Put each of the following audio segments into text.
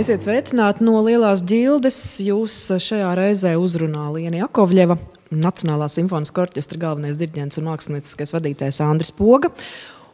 Esiet sveicināti no Lielās ģildes. Jūs šajā reizē uzrunā Lienija Akovļeva, Nacionālā simfoniskā orķestra galvenais diriģents un mākslinieckais vadītājs Andris Poga.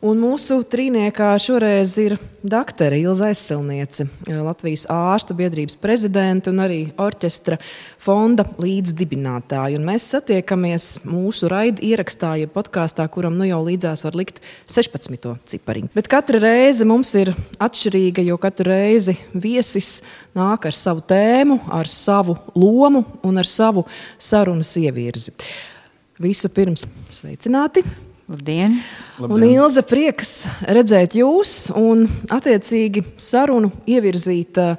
Un mūsu trīniekā šoreiz ir doktore Ilza Aizsilniece, Latvijas ārstu biedrības prezidenta un arī orķestra fonda līdzdibinātāja. Un mēs satiekamies mūsu raida ierakstā, ja podkāstā, kuram nu jau līdzās var likt 16. cipariņu. Bet katra reize mums ir atšķirīga, jo katru reizi viesis nāk ar savu tēmu, ar savu lomu un ar savu sarunas ievirzi. Visu pirms sveicināti! Labdien! Labdien. Un Ilze, prieks redzēt jūs un attiecīgi sarunu ievirzīt uh,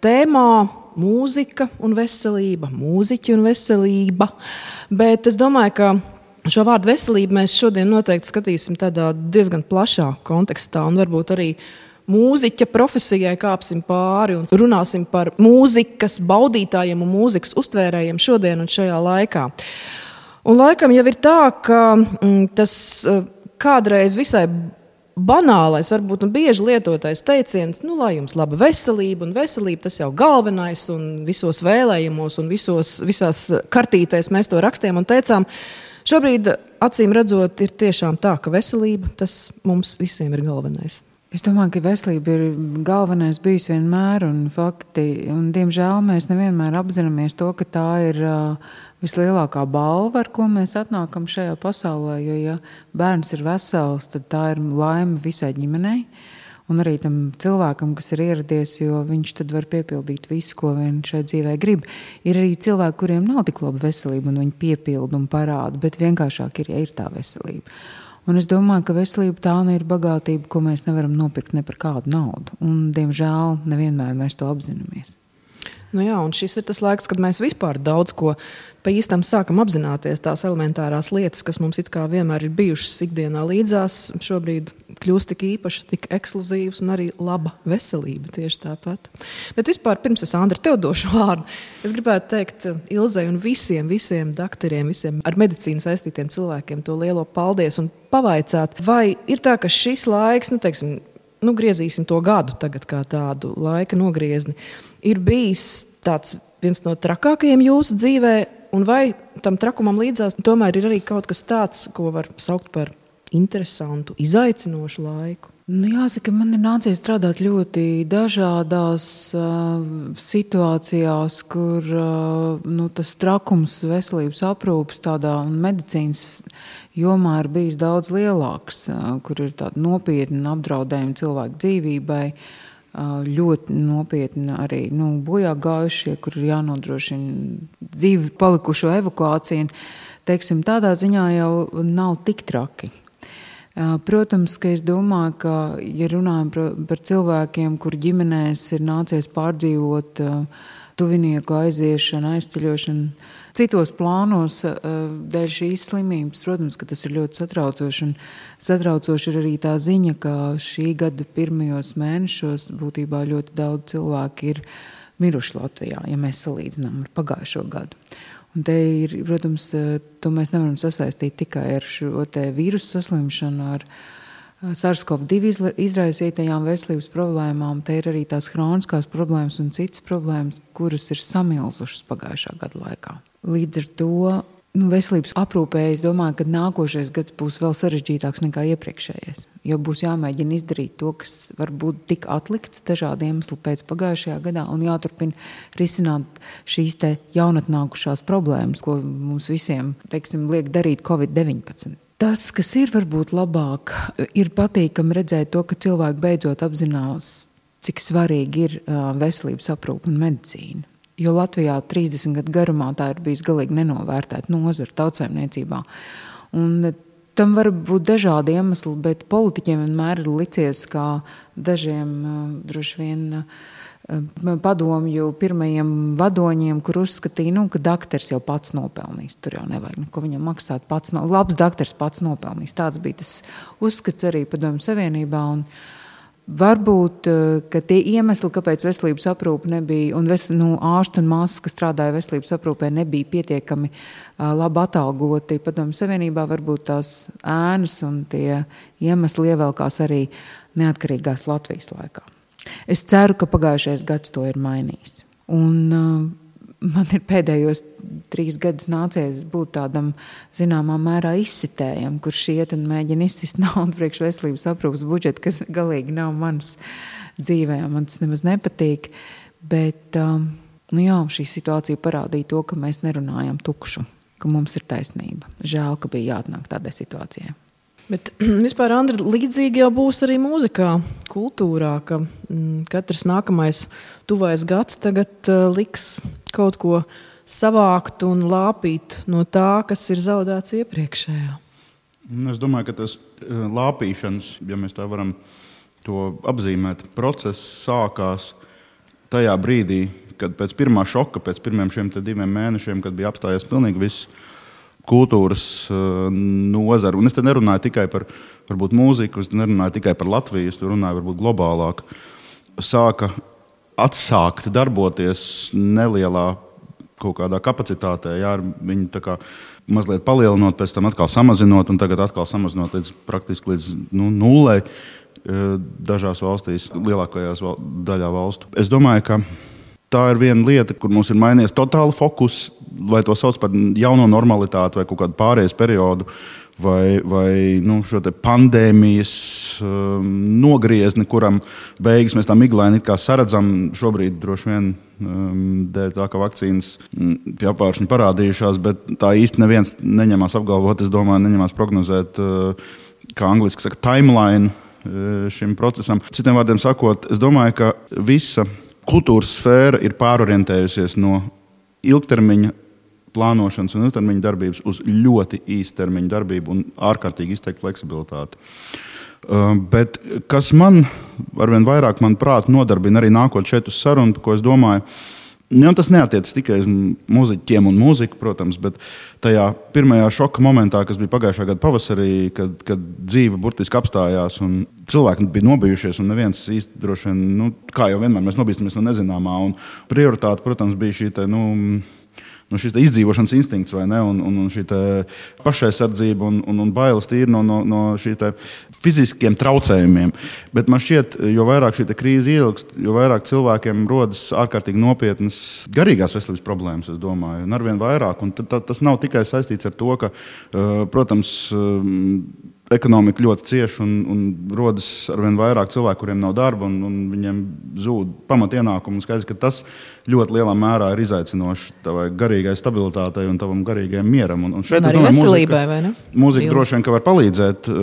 tēmā mūzika un veselība, mūziķi un veselība. Bet es domāju, ka šo vārdu veselību mēs šodien noteikti skatīsim tādā diezgan plašā kontekstā un varbūt arī mūziķa profesijai kāpsim pāri un runāsim par mūzikas baudītājiem un mūzikas uztvērējiem šodien un šajā laikā. Un laikam jau ir tā, ka mm, tas eh, kādreiz visai banālais, varbūt nu, bieži lietotais teiciens, nu, lai jums laba veselība, un veselība tas jau galvenais, un visos vēlējumos, un visos, visās kartītēs mēs to rakstījām un teicām. Šobrīd, acīm redzot, ir tiešām tā, ka veselība tas mums visiem ir galvenais. Es domāju, ka veselība ir galvenais bijis vienmēr, un, fakti, un diemžēl mēs nevienmēr apzināmies to, ka tā ir vislielākā balva, ar ko mēs atnākam šajā pasaulē. Jo, ja bērns ir vesels, tad tā ir laime visai ģimenei. Un arī tam cilvēkam, kas ir ieradies, jo viņš tad var piepildīt visu, ko viņš šai dzīvē grib. Ir arī cilvēki, kuriem nav tik laba veselība, un viņi piepilda un parāda, bet vienkāršāk ir, ja ir tā veselība. Un es domāju, ka veselība tā nu ir bagātība, ko mēs nevaram nopirkt ne par kādu naudu. Un, diemžēl nevienmēr mēs to apzināmies. Nu jā, šis ir tas laiks, kad mēs vispār daudz ko pa īstam sākam apzināties. Tās elementārās lietas, kas mums vienmēr ir bijušas ikdienā līdzās, šobrīd kļūst tik īpašas, tik ekskluzīvas un arī laba veselība tieši tāpat. Bet vispār, pirms es Andri tev došu vārdu, es gribētu teikt Ilzai un visiem, visiem doktoriem, visiem ar medicīnu saistītiem cilvēkiem to lielo paldies un pavaicāt, vai ir tā, ka šis laiks, nu, teiksim, nu, griezīsim to gadu tagad kā tādu laika nogriezni, ir bijis tāds viens no trakākajiem jūsu dzīvē, un vai tam trakumam līdzās tomēr ir arī kaut kas tāds, ko var saukt par interesantu, izaicinošu laiku? Nu, jāsaka, man ir nācies strādāt ļoti dažādās uh, situācijās, kur uh, nu, tas trakums veselības aprūpes tādā un medicīnas jomā ir bijis daudz lielāks, kur ir tādi nopietni apdraudējumi cilvēku dzīvībai. Ļoti nopietni arī nu, bojā gājušie, kur ir jānodrošina dzīvi palikušo evakuāciju. Teiksim, tādā ziņā jau nav tik traki. Protams, ka es domāju, ka, ja runājam par, par cilvēkiem, kur ģimenēs ir nācies pārdzīvot tuvinieku aiziešanu, aizceļošanu, citos plānos eh, dēļ šīs slimības. Protams, ka tas ir ļoti satraucoši. Satraucoši ir arī tā ziņa, ka šī gada pirmajos mēnešos būtībā ļoti daudz cilvēku ir miruši Latvijā, ja mēs salīdzinām ar pagājušo gadu. Un te ir, protams, eh, to mēs nevaram sasaistīt tikai ar šo vīrusu saslimšanu, ar eh, SARS-CoV-2 izraisītajām veselības problēmām. Te ir arī tās hroniskās problēmas un citas problēmas, kuras ir samilzušas pagājušā gada laikā. Līdz ar to nu, veselības aprūpē es domāju, ka nākošais gads būs vēl sarežģītāks nekā iepriekšējais. Jo būs jāmēģina izdarīt to, kas varbūt tika atlikts dažādu iemeslu pēc pagājušajā gadā, un jāturpina risināt šīs jaunatnākušās problēmas, ko mums visiem teiksim, liek darīt Covid-19. Tas, kas ir varbūt labāk, ir patīkami redzēt to, ka cilvēki beidzot apzinās, cik svarīgi ir veselības aprūpe un medicīna. Jo Latvijā 30 gadu garumā tā ir bijusi galīgi nenovērtēta nozara tautsēmniecībā. Un tam var būt dažādi iemesli, bet politiķiem vienmēr ir licies, kā dažiem droši vien padomju pirmajiem vadoņiem, kur uzskatīja, nu, ka doktors jau pats nopelnīs. Tur jau nevajag neko viņam maksāt. Pats no, labs doktors pats nopelnīs. Tāds bija tas uzskats arī Padomju Savienībā. Un, Varbūt eh, tie iemesli, kāpēc veselības aprūpe nebija, un ves, nu, ārsti un māsas, kas strādāja veselības aprūpē, nebija pietiekami uh, labi atalgoti. Padomju Savienībā varbūt tās ēnas un tie iemesli ievelkās arī neatkarīgās Latvijas laikā. Es ceru, ka pagājušais gads to ir mainījis. Un, uh, man ir pēdējos trīs gadus nācies būt tādam zināmā mērā izsitējam, kurš iet un mēģina izsist naudu priekš veselības aprūpas budžeta, kas galīgi nav mans dzīvē. Man tas nemaz nepatīk. Bet um, nu jā, šī situācija parādīja to, ka mēs nerunājam tukšu, ka mums ir taisnība. Žēl, ka bija jāatnāk tādai situācijai. Bet vispār, Andri, līdzīgi jau būs arī mūzikā, kultūrā, ka mm, katrs nākamais tuvais gads tagad uh, liks kaut ko savākt un lāpīt no tā, kas ir zaudēts iepriekšējā. Nu, es domāju, ka tas uh, lāpīšanas, ja mēs tā varam to apzīmēt, process sākās tajā brīdī, kad pēc pirmā šoka, pēc pirmiem šiem diviem mēnešiem, kad bija apstājies pilnīgi viss kultūras uh, nozara. Un es te nerunāju tikai par varbūt, mūziku, es nerunāju tikai par Latviju, es runāju varbūt globālāk. Sāka atsākt darboties nelielā kaut kādā kapacitātē. Jā, viņi tā kā mazliet palielinot, pēc tam atkal samazinot, un tagad atkal samazinot līdz praktiski līdz nu, nulē uh, dažās valstīs, lielākajās val daļā valstu. Es domāju, ka tā ir viena lieta, kur mums ir mainījies totāli fokus, vai to sauc par jauno normalitāti vai kādu pārējais periodu. Vai, vai nu, šo pandēmijas um, nogriezni, kuram beigas mēs tā miglaini saredzam, šobrīd droši vien um, dēļ tā, ka vakcīnas mm, pie apgāršņa parādījušās, bet tā īsti neviens neņemās apgalvot, es domāju, neņemās prognozēt, uh, kā angliski saka, timeline uh, šim procesam. Citiem vārdiem sakot, es domāju, ka visa kultūras sfēra ir pārorientējusies no ilgtermiņa plānošanas un ilgtermiņa darbības uz ļoti īstermiņa darbību un ārkārtīgi izteiktu fleksibilitāti. Uh, bet kas man arvien vairāk, manuprāt, nodarbina arī nākot šeit uz sarunu, par ko es domāju, ir Nu, tas neatiecas tikai uz mūziķiem un mūziku, protams, bet tajā pirmajā šoka momentā, kas bija pagājušā gada pavasarī, kad, kad dzīve burtiski apstājās un cilvēki bija nobijušies, un neviens īsti droši vien, nu, kā jau vienmēr, mēs nobīstamies no nezināmā. Prioritāte, protams, bija šī. Te, nu, nu, šis izdzīvošanas instinkts, vai ne? Un, un, un šī pašaizsardzība un, un, un bailes tīri no, no, no šiem fiziskiem traucējumiem. Bet man šķiet, jo vairāk šī krīze ilgst, jo vairāk cilvēkiem rodas ārkārtīgi nopietnas garīgās veselības problēmas, es domāju, un arvien vairāk. Un tas nav tikai saistīts ar to, ka, protams, ekonomika ļoti cieši un, un rodas ar vien vairāk cilvēku, kuriem nav darba, un, un viņiem zūd pamatienākumi. Skaidrs, ka tas ļoti lielā mērā ir izaicinoši tavai garīgai stabilitātei un tavam garīgajam mieram. Un, un šeit, un arī domāju, veselībai, mūzika, vai ne? Mūzika Ilgi. droši vien var palīdzēt uh,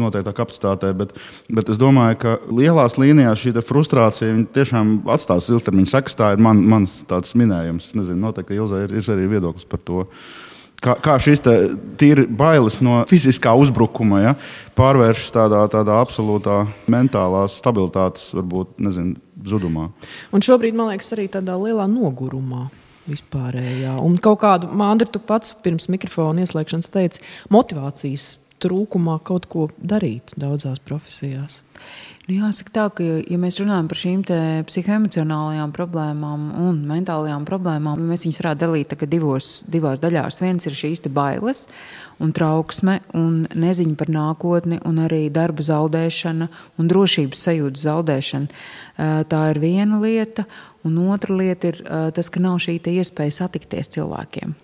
noteiktā kapacitātē, bet, bet es domāju, ka lielās līnijās šī frustrācija tiešām atstās ilgtermiņa sekas. Tā ir man, mans minējums. Es nezinu, noteikti Ilza ir, ir arī viedoklis par to. Kā, kā šīs tīri bailes no fiziskā uzbrukuma ja, pārvēršas tādā, tādā absolūtā mentālās stabilitātes, varbūt nezinu, zudumā. Un šobrīd, man liekas, arī tādā lielā nogurumā. Vispārējā. Un kaut kādu mandru tu pats pirms mikrofona ieslēgšanas teici, motivācijas trūkumā kaut ko darīt daudzās profesijās. Nu, jāsaka tā, ka, ja mēs runājam par šīm psihoemocionālajām problēmām un mentālajām problēmām, mēs viņus varētu dalīt divos, divās daļās. Viens ir šīs bailes un trauksme un neziņa par nākotni un arī darba zaudēšana un drošības sajūtas zaudēšana. Tā ir viena lieta, un otra lieta ir tas, ka nav šī iespēja satikties cilvēkiem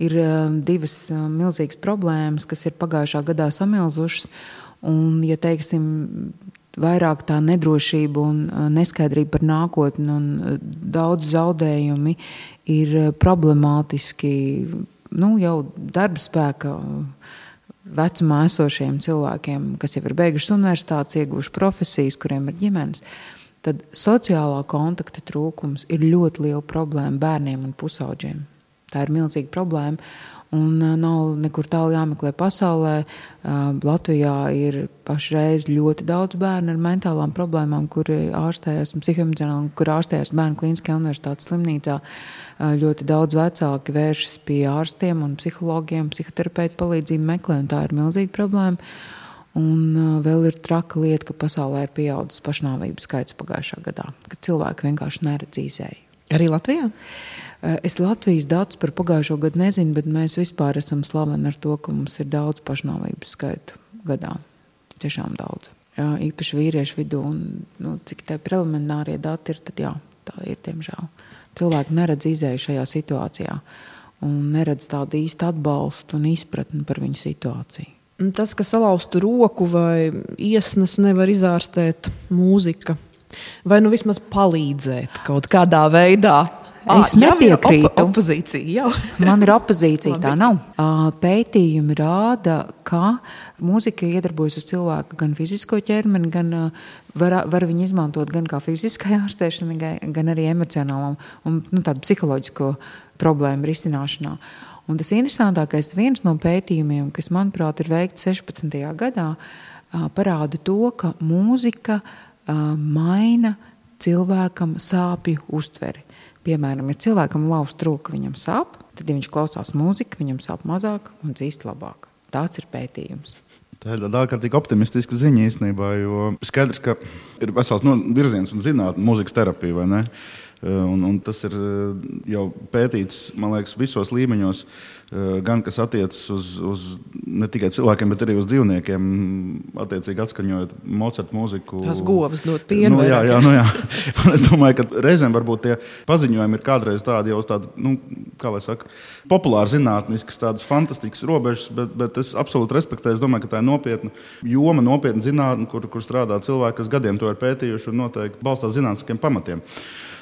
ir divas milzīgas problēmas, kas ir pagājušā gadā samilzušas. Un, ja teiksim, vairāk tā nedrošība un uh, neskaidrība par nākotni un uh, daudz zaudējumi ir uh, problemātiski nu, jau darba spēka vecumā esošiem cilvēkiem, kas jau ir beiguši universitātes, ieguvuši profesijas, kuriem ir ģimenes. Tad sociālā kontakta trūkums ir ļoti liela problēma bērniem un pusauģiem. Tā ir milzīga problēma. Un nav nekur tālu jāmeklē pasaulē. Latvijā ir pašreiz ļoti daudz bērnu ar mentālām problēmām, kuri ārstējas psihoemocionāli, kur ārstējas bērnu klīniskajā universitātes slimnīcā. Ļoti daudz vecāki vēršas pie ārstiem un psihologiem, psihoterapeitu palīdzību meklē, un tā ir milzīga problēma. Un vēl ir traka lieta, ka pasaulē ir pieaudzis pašnāvību skaits pagājušā gadā, kad cilvēki vienkārši neredz izēju. Arī Latvijā? Eh, es Latvijas datus par pagājušo gadu nezinu, bet mēs vispār esam slaveni ar to, ka mums ir daudz pašnāvības skaitu gadā. Tiešām daudz. īpaši vīriešu vidū. Un, nu, cik tā preliminārie dati ir, tad jā, tā ir diemžēl. Cilvēki neredz izēju šajā situācijā un neredz tādu īstu atbalstu un izpratni par viņu situāciju. Tas, ka salauztu roku vai iesnas nevar izārstēt mūzika, vai nu vismaz palīdzēt kaut kādā veidā. Es nepiekrītu. Op opozīcija jau. Man ir opozīcija, tā nav. Pētījumi rāda, ka mūzika iedarbojas uz cilvēku gan fizisko ķermeni, gan var, var viņu izmantot gan kā fiziskai ārstēšanai, gan arī emocionālam un nu, tādu psiholoģisko problēmu risināšanā. Un tas interesantākais, viens no pētījumiem, kas, manuprāt, ir veikts 16. gadā, parāda to, ka mūzika maina cilvēkam sāpju uztveri. Piemēram, ja cilvēkam lauzt roku, viņam sāp, tad, ja viņš klausās mūziku, viņam sāp mazāk un dzīst labāk. Tāds ir pētījums. Tā ir tāda ārkārtīgi optimistiska ziņa īstenībā, jo skaidrs, ka ir vesels no virziens un zinātnē, mūzikas terapija vai ne. Eh, un, un tas ir eh, jau pētīts, man liekas, visos līmeņos. Eh, gan kas attiecas uz, uz ne tikai cilvēkiem, bet arī uz dzīvniekiem. Attiecīgi atskaņojot Mocarta mūziku. Tas govs dod pienu. Nu, jā, jā, nu, jā. es domāju, ka reizēm varbūt tie paziņojumi ir kādreiz tādi jau uz tādu, nu, kā lai saka, populāri zinātniskas, tādas fantastiskas robežas, bet, bet es absolūti respektēju. Es domāju, ka tā ir nopietna joma, nopietna zinātne, kur, kur strādā cilvēki, kas gadiem to ir pētījuši un noteikti balstās zinātniskiem pamatiem.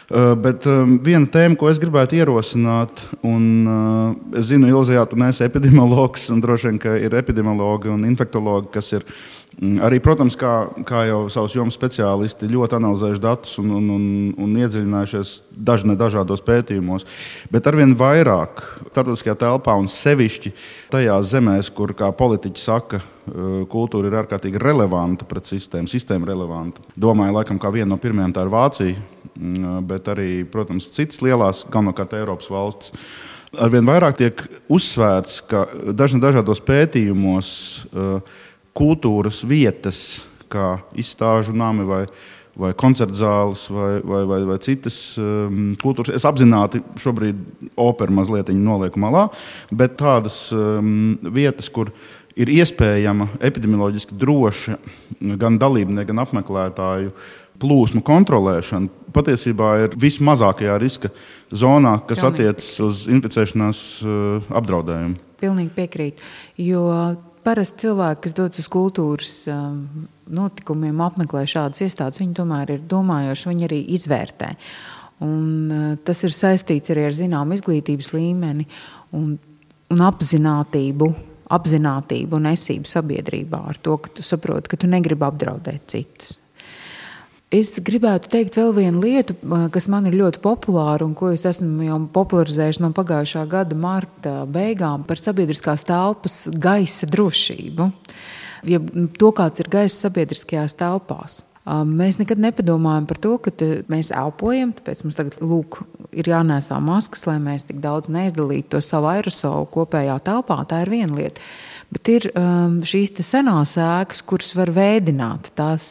Uh, bet um, viena tēma, ko es gribētu ierosināt, un uh, es zinu, Ilzijā, tu neesi epidemiologs, un droši vien, ka ir epidemiologi un infektologi, kas ir mm, arī, protams, kā, kā jau savus jomas speciālisti, ļoti analizējuši datus un, un, un, un iedziļinājušies dažne dažādos pētījumos. Bet arvien vairāk starptautiskajā telpā un sevišķi tajās zemēs, kur, kā politiķi saka, uh, kultūra ir ārkārtīgi relevanta pret sistēmu, sistēma relevanta. Domāju, laikam, kā viena no pirmajām tā ir Vācija bet arī, protams, citas lielās, galvenokārt Eiropas valstis. Arvien vairāk tiek uzsvērts, ka dažna, dažādos pētījumos kultūras vietas, kā izstāžu nami vai, vai koncerta zāles vai, vai, vai, vai citas um, kultūras. Es apzināti šobrīd operu mazliet nolieku malā, bet tādas um, vietas, kur ir iespējama epidemioloģiski droša gan dalībnieku, gan apmeklētāju plūsmu kontrolēšana patiesībā ir vismazākajā riska zonā, kas attiecas uz inficēšanās uh, apdraudējumu. Pilnīgi piekrīt. Jo parasti cilvēki, kas dodas uz kultūras um, notikumiem, apmeklē šādas iestādes, viņi tomēr ir domājoši, viņi arī izvērtē. Un, uh, tas ir saistīts arī ar zināmu izglītības līmeni un, un apzinātību. Apzinātību un esību sabiedrībā ar to, ka tu saproti, ka tu negribi apdraudēt citus. Es gribētu teikt vēl vienu lietu, kas man ir ļoti populāra un ko es esmu jau popularizējis no pagājušā gada marta beigām par sabiedriskās telpas gaisa drošību. Ja to, kāds ir gaiss sabiedriskajās telpās. Mēs nekad nepadomājam par to, ka mēs elpojam, tāpēc mums tagad lūk, ir jānēsā maskas, lai mēs tik daudz neizdalītu to savu aerosolu kopējā telpā. Tā ir viena lieta. Bet ir um, šīs senās ēkas, kuras var vēdināt. Tās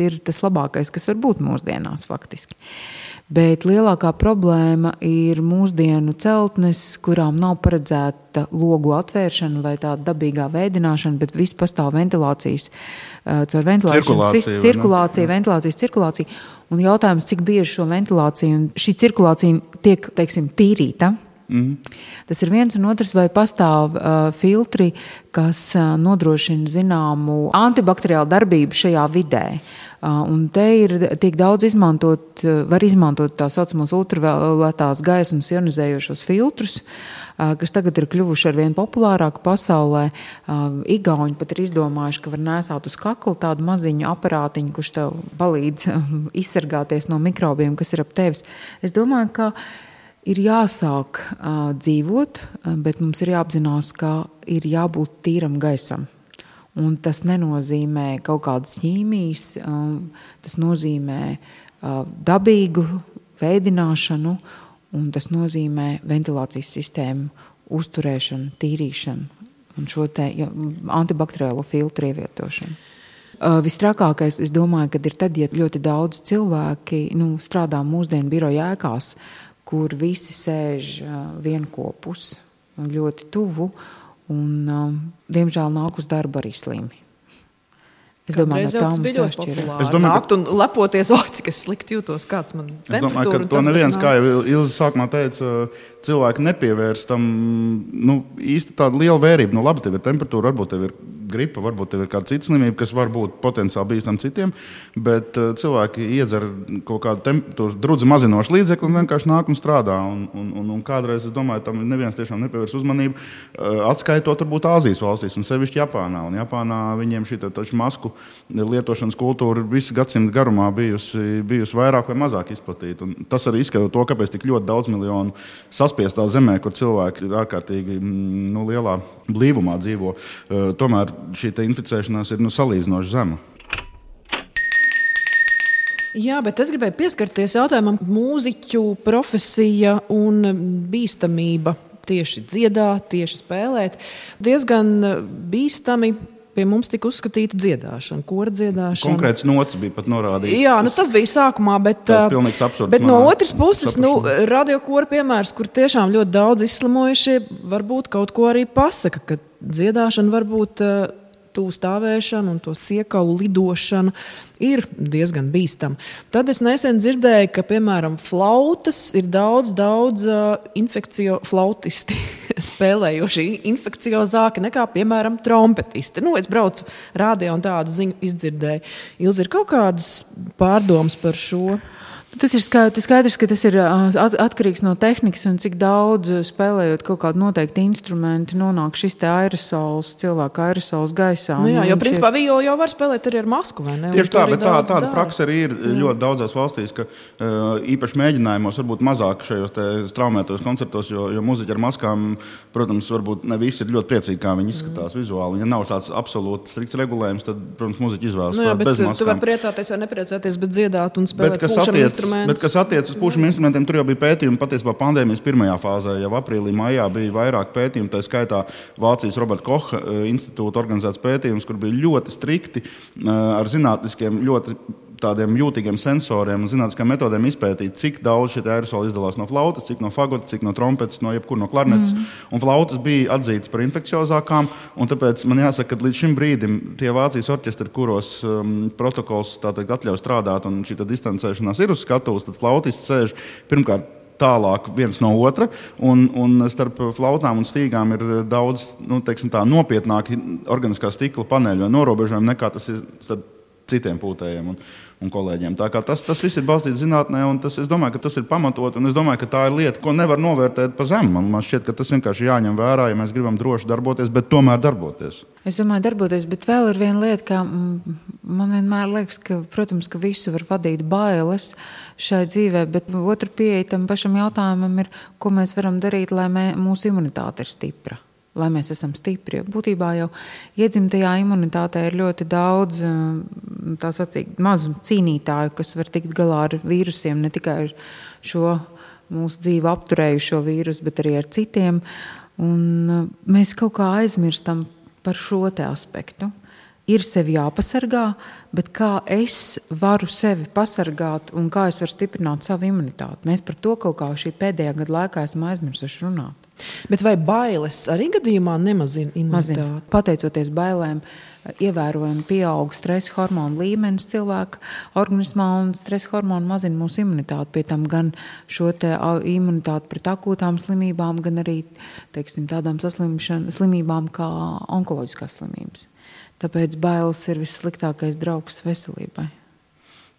ir tas labākais, kas var būt mūsdienās faktiski. Bet lielākā problēma ir mūsdienu celtnes, kurām nav paredzēta logu atvēršana vai tāda dabīgā veidināšana, bet viss pastāv ventilācijas, caur ventilāciju, cirkulāciju, ventilācijas cirkulāciju. Un jautājums, cik bieži šo ventilāciju un šī cirkulācija tiek, teiksim, tīrīta. Mm. Tas ir viens un otrs, vai pastāv uh, filtri, kas uh, nodrošina zināmu antibakteriālu darbību šajā vidē. Uh, un te ir tik daudz izmantot, uh, var izmantot tā saucamos ultravioletās gaismas ionizējošos filtrus, uh, kas tagad ir kļuvuši ar vien populārāki pasaulē. Uh, Igauni pat ir izdomājuši, ka var nēsāt uz kakla tādu maziņu aparātiņu, kurš tev palīdz izsargāties no mikrobiem, kas ir ap tevis. Es domāju, ka ir jāsāk uh, dzīvot, bet mums ir jāapzinās, ka ir jābūt tīram gaisam. Un tas nenozīmē kaut kādas ķīmijas, um, tas nozīmē uh, dabīgu veidināšanu, un tas nozīmē ventilācijas sistēmu uzturēšanu, tīrīšanu un šo antibakteriālo filtru ievietošanu. Uh, Visstrakākais, es domāju, ir tad, ja ļoti daudz cilvēki nu, strādā mūsdienu biroja ēkās, uh, kur visi sēž vienopus un ļoti tuvu, un, diemžēl, nāk uz darbu arī slimi. Es domāju, tā tas bija ļoti populāri. Es domāju, ka- Nākt un lepoties, oh, cik es slikti jūtos, kāds man Es domāju, ka to neviens, kā jau Ilza sākumā teica, cilvēki nepievērs tam nu, īsti tādu lielu vērību. Nu, labi, tev ir temperatūra, varbūt tev ir gripa, varbūt ir kāda cita slimība, kas var būt potenciāli bīstama citiem, bet uh, cilvēki iedzer kaut kādu drudzi mazinošu līdzekli un vienkārši nāk un strādā. Un, un, un, un kādreiz es domāju, tam neviens tiešām nepievērs uzmanību, uh, atskaitot varbūt Āzijas valstīs un sevišķi Japānā. Un Japānā viņiem šī masku lietošanas kultūra visu gadsimtu garumā bijusi, bijusi vairāk vai mazāk izplatīta. Un tas arī izskaidro to, kāpēc tik ļoti daudz miljonu saspiestā zemē, kur cilvēki ir ārkārtīgi mm, nu, lielā blīvumā dzīvo, uh, tomēr šī inficēšanās ir nu, salīdzinoši zema. Jā, bet es gribēju pieskarties jautājumam, mūziķu profesija un bīstamība tieši dziedāt, tieši spēlēt. Diezgan bīstami pie mums tika uzskatīta dziedāšana, kora dziedāšana. Konkrēts nots bija pat norādīts. Jā, nu tas bija sākumā, bet, Tas absurds bet no otras puses, nu, saprašanā. radiokora piemērs, kur tiešām ļoti daudz izslimojušie, varbūt kaut ko arī pasaka, ka dziedāšana varbūt ā, tuvu stāvēšana un to siekalu lidošana ir diezgan bīstama. Tad es nesen dzirdēju, ka, piemēram, flautas ir daudz, daudz uh, infekciju flautisti spēlējoši infekciozāki nekā, piemēram, trompetisti. Nu, es braucu rādio un tādu ziņu izdzirdēju. Ilzi ir kaut kādas pārdomas par šo. Tas ir skaidrs, skaidrs, ka tas ir atkarīgs no tehnikas un cik daudz spēlējot kaut kādu noteiktu instrumentu, nonāk šis te aerosols, cilvēka aerosols gaisā. Nu, jā, jo, principā, violi jau var spēlēt arī ar masku. Tieši to tā, bet tā, tāda dara. praksa arī ir Jā. ļoti daudzās valstīs, ka īpaši mēģinājumos, varbūt mazāk šajos te straumētos koncertos, jo, jo muzeķi ar maskām, protams, varbūt ne visi ir ļoti priecīgi, kā viņi izskatās mm. vizuāli. Ja nav tāds absolūti strikts regulējums, tad, protams, muzeķi izvēlas Nu, jā, bet bez tu maskām. vari priecāties vai nepriecāties, bet dziedāt un Bet spēlēt attiec, instrumentus. bet kas attiecas uz pušiem instrumentiem, tur jau bija pētījumi patiesībā pandēmijas pirmajā fāzē. Jau aprīlī, maijā bija vairāk pētījumu, tā skaitā Vācijas Roberta Kocha eh, institūta organizēts pētījums, kur bija ļoti strikti eh, ar zinātniskiem, ļoti tādiem jūtīgiem sensoriem un zinātniskām metodēm izpētīt, cik daudz šie aerosoli izdalās no flautas, cik no fagota, cik no trompetes, no jebkuras no klarnetes. Mm. Un flautas bija atzītas par infekciozākām. Tāpēc man jāsaka, ka līdz šim brīdim tie Vācijas orķestri, kuros um, protokols teikt, atļauj strādāt un šī distancēšanās ir uz skatuves, tad flautists sēž pirmkārt tālāk viens no otra. Un, un starp flautām un stīgām ir daudz nu, tā, nopietnāki organiskā stikla paneļi vai norobežojumi nekā tas ir starp citiem pūtējiem un, un kolēģiem. Tas, tas viss ir balstīts zinātnē, un tas, es domāju, ka tas ir pamatot. Es domāju, ka tā ir lieta, ko nevar novērtēt pa zemu. Man, man šķiet, ka tas vienkārši jāņem vērā, ja mēs gribam droši darboties, bet tomēr darboties. Es domāju, darboties, bet vēl ir viena lieta, ka mm, man vienmēr liekas, ka, protams, ka visu var vadīt bailes šai dzīvē, bet otra pieeja tam pašam jautājumam ir, ko mēs varam darīt, lai mē, mūsu imunitāte ir stipra. Lai mēs esam stipri. Būtībā jau iedzimtajā imunitātē ir ļoti daudz mm, sacīt, mazu cīnītāju, kas var tikt galā ar vīrusiem, ne tikai ar šo mūsu dzīvi apturējušo vīrusu, bet arī ar citiem. Un uh, mēs kaut kā aizmirstam par šo aspektu. Ir sevi jāpasargā, bet kā es varu sevi pasargāt un kā es varu stiprināt savu imunitāti? Mēs par to kaut kā šī pēdējā gada laikā esam aizmirsuši runāt. Bet vai bailes arī gadījumā nemazina Mazina. imunitāti? Pateicoties bailēm, ievērojami pieaug stresa hormonu līmenis cilvēka organismā, un stresa hormoni mazina mūsu imunitāti. Pie tam gan šo imunitāti pret akūtām slimībām, gan arī teiksim, tādām slimībām kā onkoloģiskās slimības. Tāpēc bailes ir vissliktākais draugs veselībai.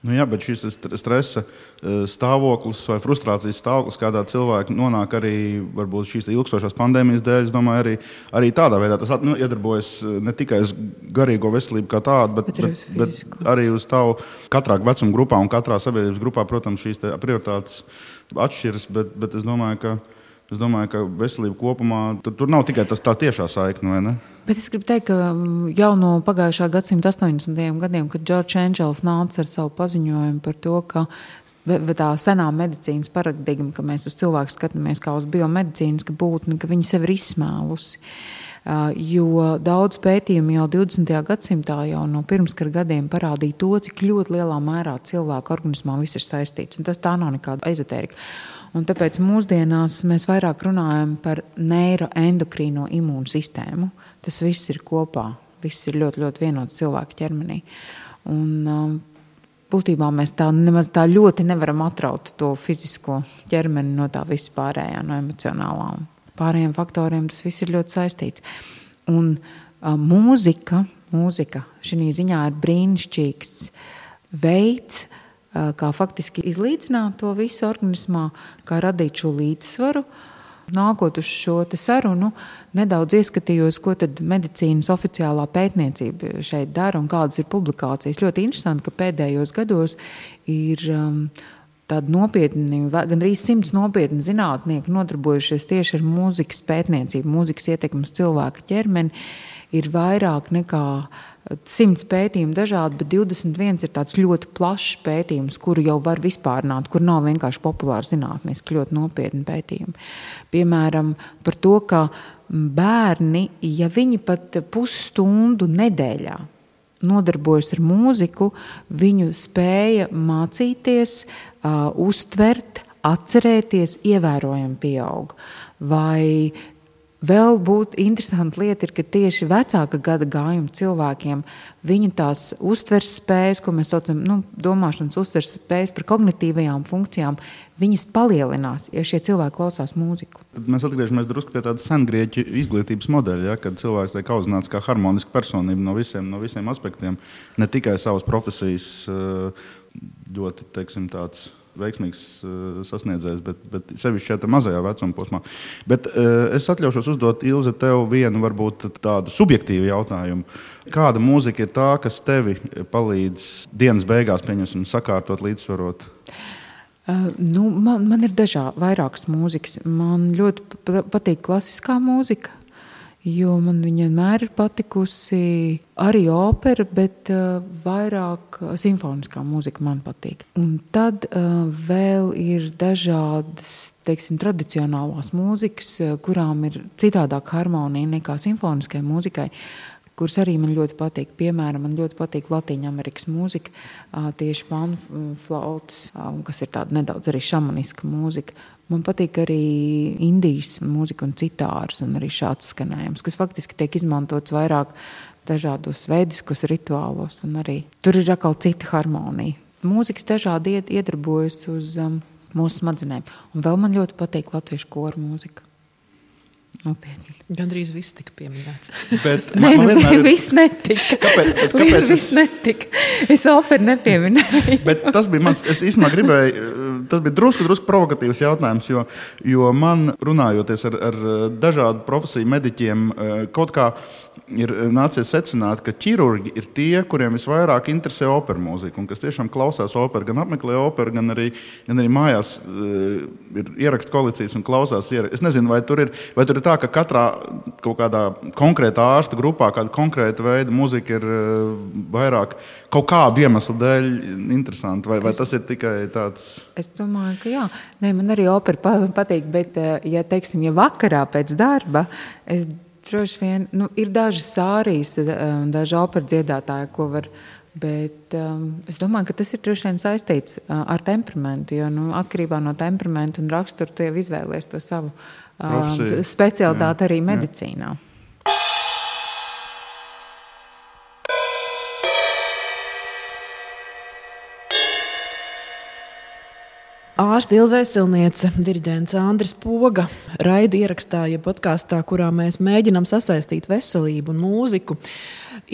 Nu, jā, bet šis st- stresa eh, stāvoklis vai frustrācijas stāvoklis, kādā cilvēka nonāk arī šīs ilgstošās pandēmijas dēļ, es domāju, arī, arī tādā veidā tas nu, iedarbojas eh, ne tikai uz garīgo veselību kā tādu, bet, Bet bet, uz bet fizisko. arī uz tavu katrā vecuma grupā un katrā sabiedrības grupā, protams, šīs te prioritātes atšķiras. Bet, bet es domāju, ka. Es domāju, ka veselība kopumā tur, tur nav tikai tas tā tiešā saikne? Bet es gribu teikt, ka mm, jau no pagājušā gadsimta 80. gadiem, kad Džordžs Enčels nāca ar savu paziņojumu par to, ka tā senā medicīnas paradigma, ka mēs uz cilvēku skatāmies kā uz biomedicīnas būtni, ka viņi sev ir izsmēlusi. Uh, Jo daudz pētījumu jau 20. gadsimtā, jau no pirmskara gadiem parādīja to, cik ļoti lielā mērā cilvēka organismā viss ir saistīts. Un tas tā nav nekāda ezotērija. Un tāpēc mūsdienās mēs vairāk runājam par neiroendokrīno imūnsistēmu. Tas viss ir kopā. Viss ir ļoti, ļoti vienots cilvēka ķermenī. Un, būtībā mēs tā nemaz tā ļoti nevaram atraut to fizisko ķermeni no tā vispārējā, no emocionālā. Un pārējiem faktoriem tas viss ir ļoti saistīts. Un uh, mūzika, mūzika šī ziņā ir brīnišķīgs veids, uh, kā faktiski izlīdzināt to visu organismā, kā radīt šo līdzsvaru. Uh, nākot uz šo sarunu, nedaudz ieskatījos, ko medicīnas oficiālā pētniecība šeit dara un kādas ir publikācijas. Ļoti interesanti, ka pēdējos gados ir. Um, Tādi nopietni, gandrīz simts nopietni zinātnieki nodarbojušies tieši ar mūzikas pētniecību, mūzikas ietekmi uz cilvēka ķermeni. Ir vairāk nekā uh, simts pētījumu dažādi, bet 21 ir tāds ļoti plašs pētījums, kuru jau var vispārināt, kur nav vienkārši populāri zinātniski, ļoti nopietni pētījumi. Piemēram, par to, ka bērni, ja viņi pat pusstundu nedēļā nodarbojas ar mūziku, viņu spēja mācīties, uh, uztvert, atcerēties, ievērojami pieaug. Vai Vēl būtu interesanti lieta, ir, ka tieši vecāka gada gājuma cilvēkiem viņa tās uztveres spējas, ko mēs saucam par nu, domāšanas uztveres spējas, par kognitīvajām funkcijām, viņas palielinās, ja šie cilvēki klausās mūziku. Tad mēs atgriežamies drusku pie tāda sengrieķu izglītības modeļa, ja, kad cilvēks tiek audzināts kā harmoniska personība no visiem, no visiem aspektiem, ne tikai savas profesijas eh, ļoti teiksim, tāds veiksmīgs uh, sasniedzējs, bet, bet sevišķi šajā mazajā vecuma posmā. Bet uh, es atļaušos uzdot Ilze tev vienu varbūt tādu subjektīvu jautājumu. Kāda mūzika ir tā, kas tevi palīdz dienas beigās, pieņemsim, sakārtot, līdzsvarot? Uh, nu, man, man ir dažādi, vairākas mūzikas. Man ļoti patīk klasiskā mūzika jo man viņa vienmēr ir patikusi arī opera, bet uh, vairāk simfoniskā mūzika man patīk. Un tad uh, vēl ir dažādas, teiksim, tradicionālās mūzikas, kurām ir citādāka harmonija nekā simfoniskai mūzikai kuras arī man ļoti patīk. Piemēram, man ļoti patīk Latvijas mūzika, tieši panflauts, kas ir tāda nedaudz arī šamaniska mūzika. Man patīk arī indijas mūzika un citārs, un arī šāds skanējums, kas faktiski tiek izmantots vairāk dažādos veidiskos rituālos, un arī tur ir atkal cita harmonija. Mūzikas dažādi iedarbojas uz um, mūsu smadzenēm, un vēl man ļoti patīk latviešu koru mūzika. Nopietni. Gan drīz viss tika pieminēts. Bet Nē, man, man nu, vienmēr... viss netika. Kāpēc? kāpēc viss es... netika. Es operu nepieminēju. bet tas bija mans, es īstenībā gribēju, tas bija drusku, drusku provokatīvs jautājums, jo, jo man runājoties ar, ar dažādu profesiju mediķiem, kaut kā ir eh, nācies secināt, ka ķirurģi ir tie, kuriem visvairāk interesē opera mūzika, un kas tiešām klausās operu, gan apmeklē operu, gan arī, gan arī mājās uh, ir ierakstu koalīcijas un klausās. Ierakst. Es nezinu, vai tur, ir, vai tur ir tā, ka katrā kaut kādā konkrētā ārsta grupā kāda konkrēta veida mūzika ir uh, vairāk kaut kādu iemeslu dēļ interesanti, vai, vai tas ir tikai tāds? Es domāju, ka jā. Nē, man arī opera patīk, bet, ja, teiksim, ja vakarā pēc darba es droši vien nu, ir daži sārijas, eh, daži opera dziedātāji, ko var. Bet um, es domāju, ka tas ir droši vien saistīts uh, ar temperamentu. Jo nu, atkarībā no temperamenta un rakstura tu jau izvēlējies to savu uh, specialitāti arī medicīnā. Jā. Ārsta Ilza Esilniece, diriģents Andris Poga, raida ierakstā, ja podkāstā, kurā mēs mēģinām sasaistīt veselību un mūziku.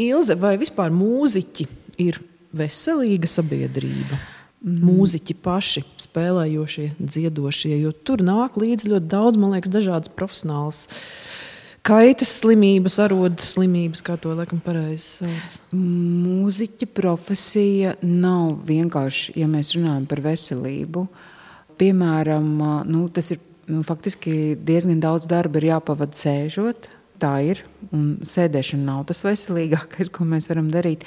Ilze, vai vispār mūziķi ir veselīga sabiedrība? Mm. Mūziķi paši spēlējošie, dziedošie, jo tur nāk līdzi ļoti daudz, man liekas, dažādas profesionālas kaitas slimības, arodas slimības, kā to laikam pareizi sauc. Mūziķa profesija nav vienkārši, ja mēs runājam par veselību. Uh, piemēram, nu, tas ir nu, faktiski diezgan daudz darba ir jāpavada sēžot. Tā ir. Un sēdēšana nav tas veselīgākais, ko mēs varam darīt.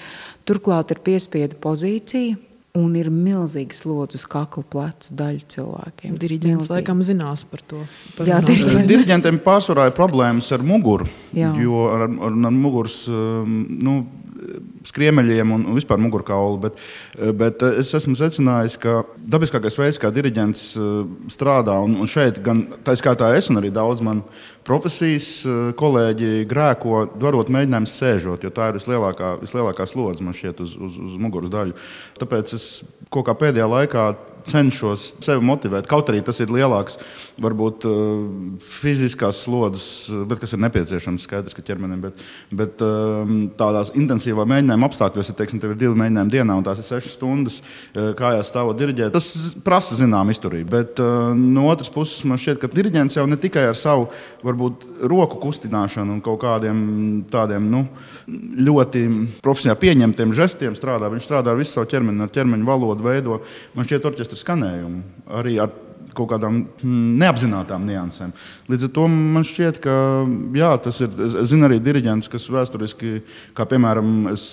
Turklāt ir piespiedu pozīcija. Un ir milzīgs slodzi uz kakla plecu daļu cilvēkiem. Diriģents laikam zinās par to. Par Jā, diriģentiem pārsvarā ir problēmas ar muguru. Jā. Jo ar, ar, ar muguras nu, skriemeļiem un, un vispār mugurkaulu. Bet, bet es esmu secinājis, ka dabiskākais veids, kā diriģents strādā, un, un šeit gan tā skaitā es un arī daudz man profesijas kolēģi grēko, darot mēģinājumus sēžot, jo tā ir vislielākā, vislielākā slodze man šķiet uz, uz, uz muguras daļu. Tāpēc es kaut kā pēdējā laikā cenšos sevi motivēt. Kaut arī tas ir lielāks, varbūt uh, fiziskās slodzes, uh, bet kas ir nepieciešams, skaidrs, ka ķermenim. Bet, bet uh, tādās intensīvā mēģinājuma apstākļos, ja teiksim, tev ir divi mēģinājumi dienā un tās ir sešas stundas uh, kājās stāvot diriģēt, tas prasa zinām izturību. Bet no otras puses man šķiet, ka diriģents jau ne tikai ar savu varbūt, roku kustināšanu un kaut kādiem tādiem nu, ļoti profesionāli pieņemtiem žestiem strādā. Viņš strādā ar visu savu ķermeni, ar ķermeņa valodu, veido. Man šķiet, orķestra skanējumu. Arī ar kaut kādām hmm, neapzinātām niansēm. Līdz ar to man šķiet, ka jā, tas ir. Es, es zinu arī diriģentus, kas vēsturiski, kā piemēram, es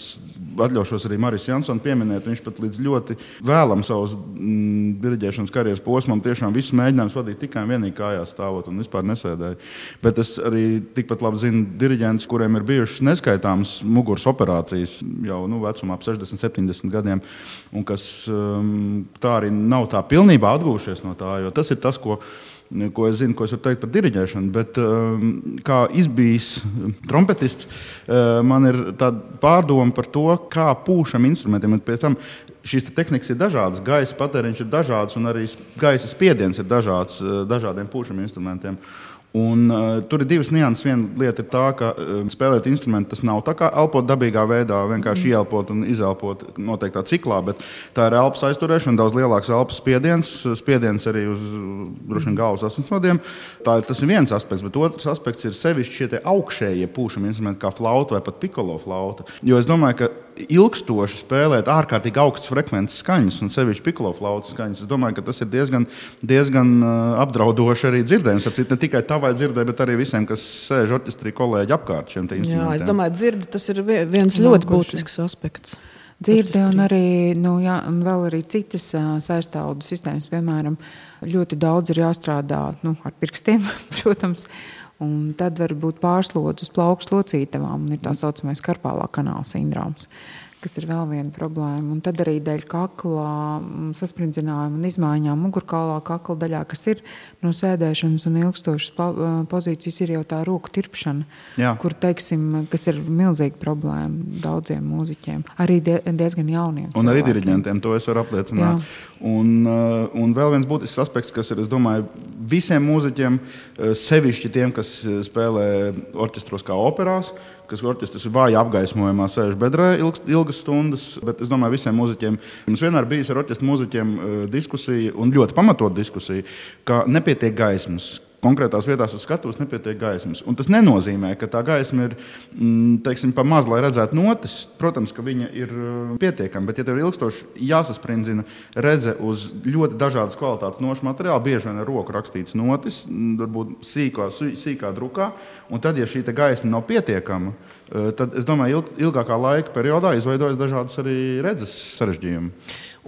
atļaušos arī Marijas Jansonu pieminēt, viņš pat līdz ļoti vēlam savas mm, diriģēšanas karjeras posmam tiešām visus mēģinājumus vadīt tikai un vienīgi kājās stāvot un vispār nesēdēja. Bet es arī tikpat labi zinu diriģentus, kuriem ir bijušas neskaitāmas muguras operācijas jau nu, vecumā ap 60, 70 gadiem, un kas um, tā arī nav tā pilnībā atgūšies no tā, jo tas ir tas, ko ko es zinu, ko es varu teikt par diriģēšanu. Bet um, kā izbijis trompetists, uh, man ir pārdoma par to, kā pūšam instrumentiem. Pēc tam šīs te tehnikas ir dažādas, gaisa patēriņš ir dažāds, un arī gaisa spiediens ir dažāds uh, dažādiem pūšam instrumentiem. Un, uh, tur ir divas nianses. Viena lieta ir tā, ka uh, spēlēt instrumentu tas nav tā kā elpot dabīgā veidā, vienkārši mm. ieelpot un izelpot noteiktā ciklā, bet tā ir elpas aizturēšana, daudz lielāks elpas spiediens, spiediens arī uz vien galvas asinsvadiem. Tā tas ir viens aspekts, bet otrs aspekts ir sevišķi šie augšējie pūšami instrumenti, kā flauta vai pat pikolo flauta. Jo es domāju, ka ilgstoši spēlēt ārkārtīgi augstas frekvences skaņas, un sevišķi pikolo flautas skaņas. Es domāju, ka tas ir diezgan, diezgan uh, apdraudoši arī dzirdējums. Ne tikai tavai dzirdē, bet arī visiem, kas sēž orķestrī kolēģi apkārt šiem instrumentiem. Jā, es domāju, dzirdi tas ir viens no, ļoti būtisks aspekts. Dzirde un arī, nu, jā, un vēl arī citas saistaudu sistēmas, piemēram, ļoti daudz ir jāstrādā nu, ar pirkstiem, protams. Un tad var būt pārslodzi uz plaukstu locītavām, un ir tā saucamais karpālā kanāla sindroms kas ir vēl viena problēma. Un tad arī dēļ kakla mm, sasprindzinājuma un izmaiņām mugurkaulā, kakla daļā, kas ir no sēdēšanas un ilgstošas pozīcijas, ir jau tā roku tirpšana, Jā. kur, teiksim, kas ir milzīga problēma daudziem mūziķiem, arī die, diezgan jauniem. Un cilvēkiem. arī diriģentiem to es varu apliecināt. Jā. Un, un vēl viens būtisks aspekts, kas ir, es domāju, visiem mūziķiem, sevišķi tiem, kas spēlē orķestros kā operās, kas orķestris ir vāji apgaismojumā, sēž bedrē ilgs, ilgas stundas. Bet es domāju, visiem mūziķiem mums vienmēr bijis ar orķestra mūziķiem eh, diskusija, un ļoti pamatot diskusija, ka nepietiek gaismas, konkrētās vietās uz skatuves nepietiek gaismas. Un tas nenozīmē, ka tā gaisma ir mm, teiksim, pa maz, lai redzētu notis. Protams, ka viņa ir uh, pietiekama, bet, ja tev ir ilgstoši jāsasprindina redze uz ļoti dažādas kvalitātes nošu materiālu, bieži vien ar roku rakstīts notis, varbūt sīkā, sīkā drukā, un tad, ja šī gaisma nav pietiekama, uh, tad es domāju, ilgākā laika periodā izveidojas dažādas arī redzes sarežģījumi.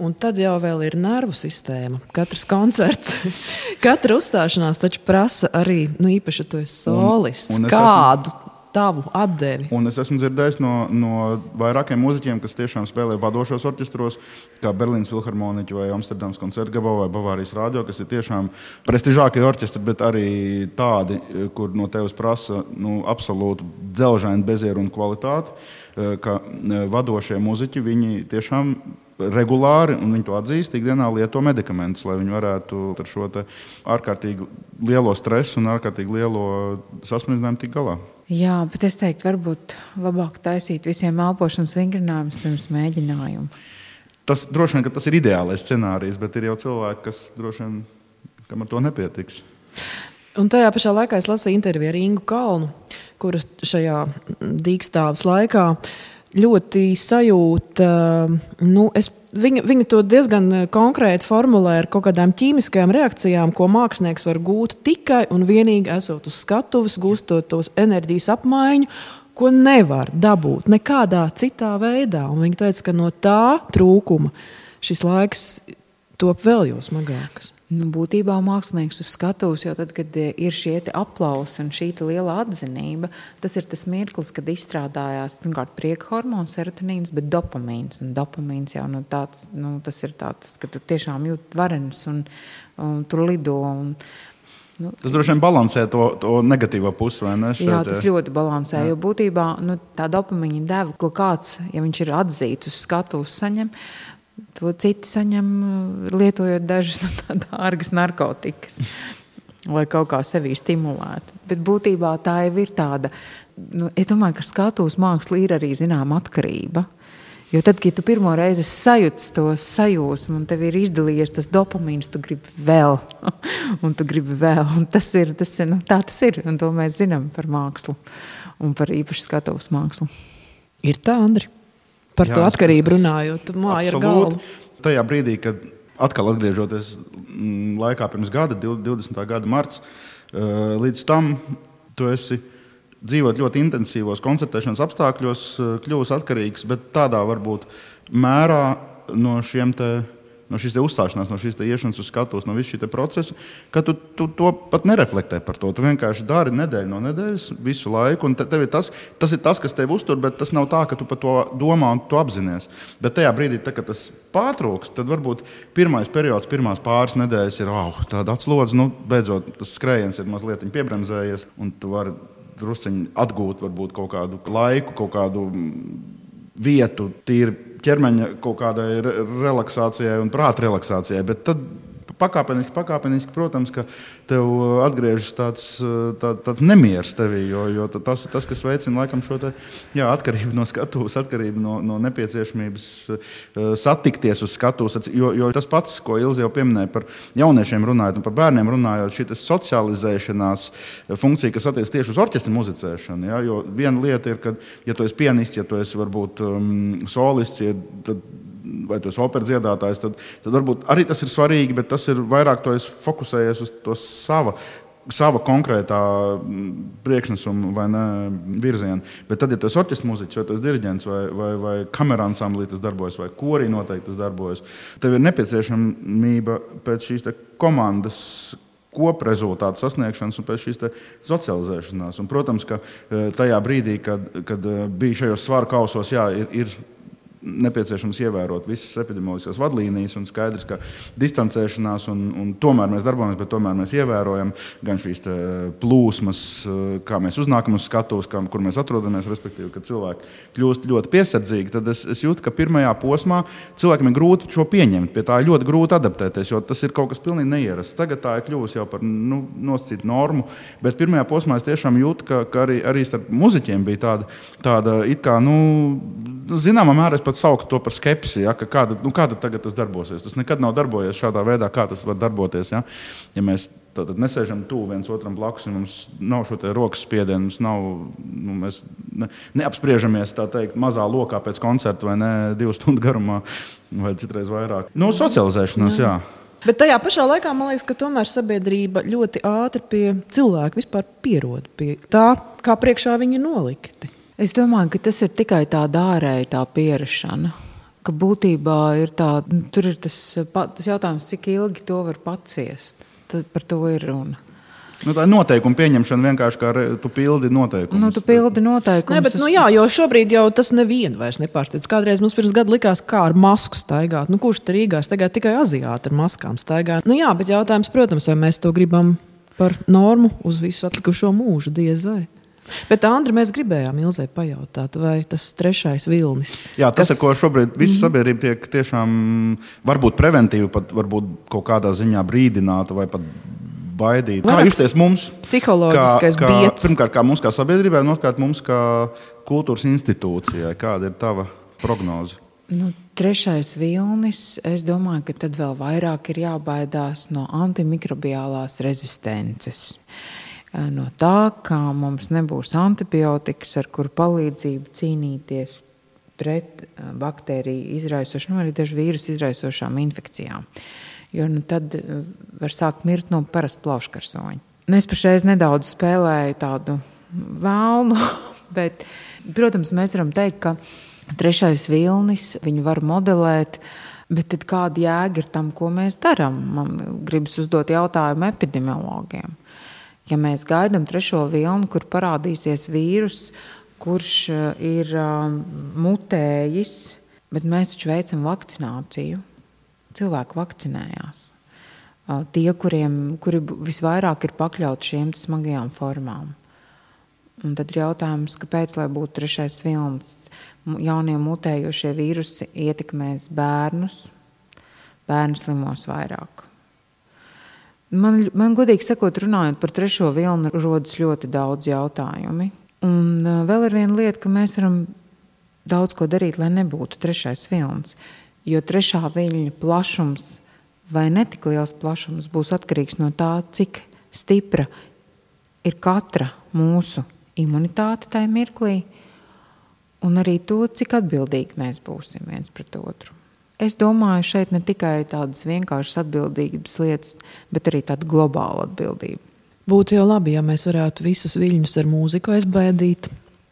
Un tad jau ir nervu sistēma. Katrs koncerts, katra uzstāšanās taču prasa arī, nu, īpaši, ja tu esi solists, un, un kādu esmu, tavu atdevi. Un es esmu dzirdējis no, no vairākiem mūziķiem, kas tiešām spēlē vadošos orķestros, kā Berlīnas Filharmonija vai Amsterdamas koncertgabā vai Bavārijas rādio, kas ir tiešām prestižākie orķestri, bet arī tādi, kur no tevis prasa nu, absolūtu dzelžainu bezieru un kvalitāti, ka vadošie mūziķi, viņi tiešām regulāri, un viņi to atzīst, ikdienā lieto medikamentus, lai viņi varētu ar šo ārkārtīgi lielo stresu un ārkārtīgi lielo sasmedzinājumu tikt galā. Jā, bet es teiktu, varbūt labāk taisīt visiem elpošanas vingrinājumus pirms mēģinājumu. Tas droši vien tas ir ideālais scenārijs, bet ir jau cilvēki, kas droši vien kam ar to nepietiks. Un tajā pašā laikā es lasīju interviju ar Ingu Kalnu, kuras šajā dīkstāvas laikā uh, ļoti sajūta, nu, es, viņa, viņa to diezgan konkrēti formulē ar kaut kādām ķīmiskajām reakcijām, ko mākslinieks var gūt tikai un vienīgi esot uz skatuves, gūstot tos enerģijas apmaiņu. Ko nevar dabūt nekādā citā veidā. Un viņa teica, ka no tā trūkuma šis laiks top vēl jau smagāks. Nu, būtībā mākslinieks uz skatuves jau tad, kad eh, ir šie aplausi un šī liela atzinība, tas ir tas mirklis, kad izstrādājās pirmkārt prieka hormons, serotonīns, bet dopamīns. Un dopamīns jau nu, tāds, nu, tas ir tāds, ka tu tiešām jūt varens un, un tur lido. Un, Nu, tas droši vien balansē to, to negatīvo pusi, vai ne? Šeit, jā, tas ļoti balansē. Jā. Jo būtībā nu, tā dopamīna deva, ko kāds, ja viņš ir atzīts uz skatuves, saņem, To citi saņem lietojot dažas dārgas narkotikas, lai kaut kā sevi stimulētu. Bet būtībā tā jau ir tāda, nu, es domāju, ka skatuves māksla ir arī zināma atkarība. Jo tad, kad tu pirmo reizi sajūti to sajūsmu, un tev ir izdalījies tas dopamīns, tu gribi vēl, un tu gribi vēl. Un tas ir, tas ir nu, tā tas ir, un to mēs zinām par mākslu un par īpašu skatuves mākslu. Ir tā, Andri par Jā, to atkarību runājot, māja ar galvu. Tajā brīdī, kad atkal atgriežoties mm, laikā pirms gada, 20. gada marts, eh, līdz tam tu esi dzīvot ļoti intensīvos koncertēšanas apstākļos, eh, kļuvis atkarīgs, bet tādā varbūt mērā no šiem te no šīs uzstāšanās, no šīs iešanas uz skatuves, no visa šī procesa, ka tu, tu to pat nereflektē par to. Tu vienkārši dari nedēļu no nedēļas, visu laiku, un te, tev ir tas, tas ir tas, kas tev uztur, bet tas nav tā, ka tu par to domā un tu apzinājies. Bet tajā brīdī, tā, kad tas pārtrūks, tad varbūt pirmais periods, pirmās pāris nedēļas ir oh, tāda atslodze, nu, beidzot tas skrējiens ir mazliet piebremzējies, un tu vari druskuļi atgūt varbūt kaut kādu laiku, kaut kādu vietu, tīri ķermeņa kaut kādai relaksācijai un prāta relaksācijai. Bet tad pakāpeniski, pakāpeniski, protams, ka tev uh, atgriežas tāds, uh, tā, tāds nemieris tevī, jo, jo tas ir tas, kas veicina laikam šo te, jā, atkarību no skatuves, atkarību no, no nepieciešamības uh, satikties uz skatuves. Jo, jo tas pats, ko Ilze jau pieminēja par jauniešiem runājot un par bērniem runājot, šī socializēšanās funkcija, kas attiecas tieši uz orķestra muzicēšanu. Ja, jo viena lieta ir, ka, ja tu esi pianists, ja tu esi varbūt um, solists, ja, tad vai tu esi operas dziedātājs, tad, tad varbūt arī tas ir svarīgi, bet tas ir vairāk to fokusējies uz to sava. Sava konkrētā mm, priekšnesuma vai ne, virziena. Bet tad, ja tu esi orķestra mūziķis, vai tu esi diriģents, vai, vai, vai kamerā ansamblī tas darbojas, vai korī noteikti tas darbojas, tev ir nepieciešamība pēc šīs komandas koprezultātu sasniegšanas un pēc šīs socializēšanās. Un, protams, ka eh, tajā brīdī, kad, kad eh, bija šajos svaru kausos, jā, ir, ir nepieciešams ievērot visas epidemioloģiskās vadlīnijas un skaidrs, ka distancēšanās un, un tomēr mēs darbojamies, bet tomēr mēs ievērojam gan šīs plūsmas, kā mēs uznākam uz skatuves, kur mēs atrodamies, respektīvi, kad cilvēki kļūst ļoti piesardzīgi, tad es, es jūtu, ka pirmajā posmā cilvēkiem ir grūti šo pieņemt, pie tā ir ļoti grūti adaptēties, jo tas ir kaut kas pilnīgi neierasts. Tagad tā ir kļuvusi jau par nu, nosacītu normu, bet pirmajā posmā es tiešām jūtu, ka, ka arī, arī starp muzeķiem bija tāda, tāda it kā, nu, zināmā mērā pat saukt to par skepsi, ja, kāda, nu, kāda tagad tas darbosies. Tas nekad nav darbojies šādā veidā, kā tas var darboties. Ja, ja mēs tātad nesēžam tuvu viens otram blakus, un mums nav šo rokas spiedienu, mums nav, nu, mēs ne, neapspriežamies teikt, mazā lokā pēc koncerta vai ne divu stundu garumā, vai citreiz vairāk. Nu, socializēšanās, jā. jā. Bet tajā pašā laikā man liekas, ka tomēr sabiedrība ļoti ātri pie cilvēka vispār pierod pie tā, kā priekšā viņi nolikti. Es domāju, ka tas ir tikai tāda ārēja tā pierašana. Ka būtībā ir tā, nu, tur ir tas, tas jautājums, cik ilgi to var paciest. Tad par to ir runa. Nu, tā ir noteikuma pieņemšana vienkārši kā tu pildi noteikumus. Nu, tu pildi noteikumus. Nē, bet, tas... nu, jā, jo šobrīd jau tas nevienu vairs nepārsteidz. Kādreiz mums pirms gada likās, kā ar masku staigāt. Nu, kurš tur Rīgā staigā tikai aziāti ar maskām staigā? Nu, jā, bet jautājums, protams, vai mēs to gribam par normu uz visu atlikušo mūžu diez vai. Bet, Andri, mēs gribējām Ilzai pajautāt, vai tas trešais vilnis. Jā, tas, kas... ar ko šobrīd visa mhm. sabiedrība tiek tiešām varbūt preventīvi, pat varbūt kaut kādā ziņā brīdināta vai pat baidīta. Kā justies mums? Psiholoģiskais kā, kā, pirmkārt, kā mums kā sabiedrībai, un otrkārt mums kā kultūras institūcijai. Kāda ir tava prognoze? Nu, trešais vilnis, es domāju, ka tad vēl vairāk ir jābaidās no antimikrobiālās rezistences. Uh, no tā, ka mums nebūs antibiotikas, ar kuru palīdzību cīnīties pret eh, baktēriju izraisošām, nu, arī dažu vīrusu izraisošām infekcijām. Jo nu, tad eh, var sākt mirt no parasta plauškarsoņa. Nu, es pašreiz nedaudz spēlēju tādu vēlnu, bet, protams, mēs varam teikt, ka trešais vilnis viņu var modelēt Bet tad kāda jēga ir tam, ko mēs darām? Man gribas uzdot jautājumu epidemiologiem. Ja mēs gaidām trešo vilni, kur parādīsies vīrus, kurš eh, ir um, mutējis, bet mēs taču veicam vakcināciju, cilvēki vakcinējās. Uh, tie, kuriem kuri visvairāk ir pakļauti šiem smagajām formām. Un tad ir jautājums, kāpēc, būtu trešais vilnis, jaunie mutējošie vīrusi ietekmēs bērnus, bērnu slimos vairāk. Man, man godīgi sakot, runājot par trešo vilnu, rodas ļoti daudz jautājumu. Un uh, vēl ir viena lieta, ka mēs varam daudz ko darīt, lai nebūtu trešais vilnis. Jo trešā viļņa plašums vai netik liels plašums būs atkarīgs no tā, cik stipra ir katra mūsu imunitāte tajā mirklī, un arī to, cik atbildīgi mēs būsim viens pret otru. Es domāju, šeit ne tikai tādas vienkāršas atbildības lietas, bet arī tāda globāla atbildība. Būtu jau labi, ja mēs varētu visus viļņus ar mūziku aizbēdīt.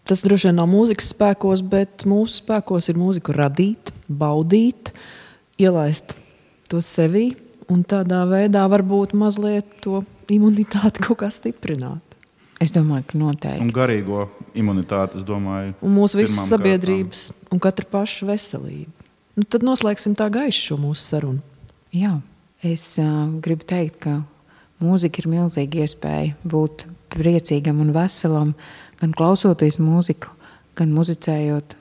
Tas droši vien nav mūzikas spēkos, bet mūsu spēkos ir mūziku radīt, baudīt, ielaist to sevī un tādā veidā varbūt mazliet to imunitāti kaut kā stiprināt. Es domāju, ka noteikti. Un garīgo imunitāti, es domāju. Un mūsu visas sabiedrības kārtām. un katra paša veselība. Nu, tad noslēgsim tā gaišu šo mūsu sarunu. Jā, es uh, gribu teikt, ka mūzika ir milzīga iespēja būt priecīgam un veselam, gan klausoties mūziku, gan muzicējot,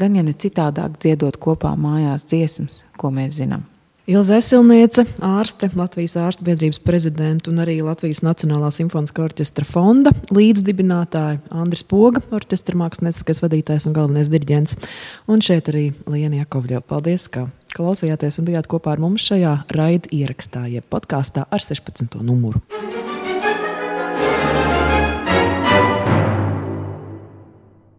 gan, ja ne citādāk, dziedot kopā mājās dziesmas, ko mēs zinām. Ilza Esilniece, ārste, Latvijas ārstu biedrības prezidenta un arī Latvijas Nacionālā simfoniskā orķestra fonda līdzdibinātāja Andris Poga, orķestra mākslinieckais vadītājs un galvenais diriģents. Un šeit arī Liena Jakovļo. Paldies, ka klausījāties un bijāt kopā ar mums šajā raida ierakstā, jeb podkāstā ar 16. numuru.